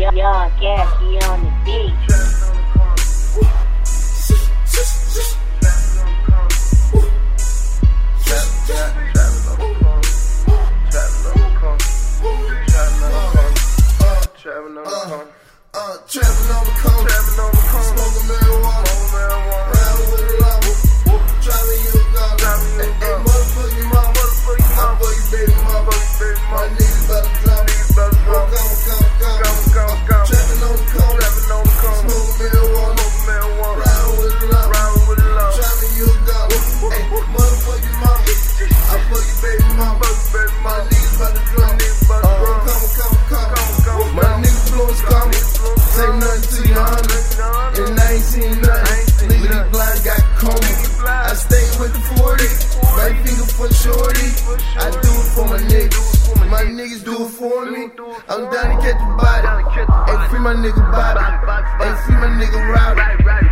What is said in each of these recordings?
Young, young, Cashe on the beat. The corner. Uh, My niggas Uh, nothing to ain't seen nothing. Nigga stay with the 40. Right finger for shorty. I do it for my niggas do it for me. I'm down to catch the body. Hey, free my nigga Bobby. Hey, free my nigga Rowdy.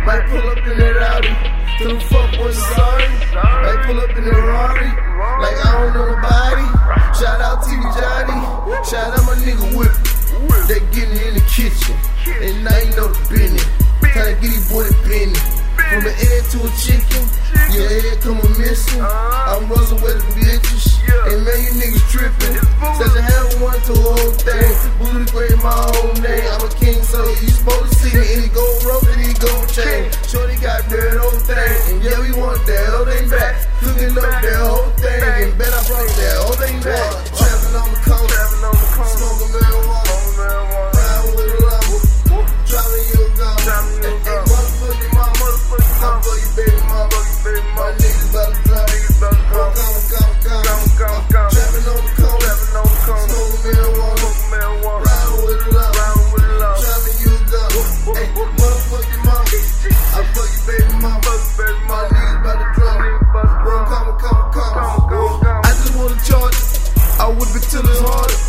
Might pull up in that Audi. To the fuck boys sorry. Might pull up in the Rari. Like I don't know nobody. Shout out TV Johnny. Shout out my nigga Whip. They getting in the kitchen. And now you know the business. Time to get these boy the. From an egg to a chicken. Your head come a missing. I'm ruzzling with my whole name. Till it's harder.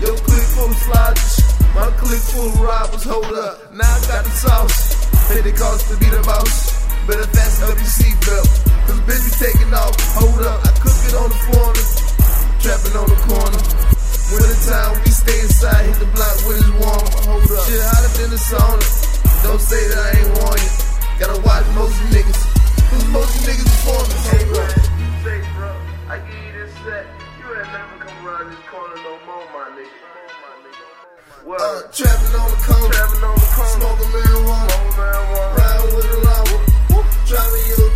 Your click full of sliders. My click full of robbers. Hold up. Now I got the sauce. Pay the cost to be the boss. Better fasten up your seatbelt. Cause bitch be taking off. Hold up. I cook it on the corner. Trapping on the corner. Winter time, we stay inside. Hit the block when it's warm. Hold up. Shit hotter than the sauna. Don't say that I ain't warn you. Gotta watch most niggas. Cause most niggas performance. Hey, What? Uh, trapping on the corner. Traveling on the corner. Smoking marijuana. Smoking marijuana. Riding with a llama. Driving you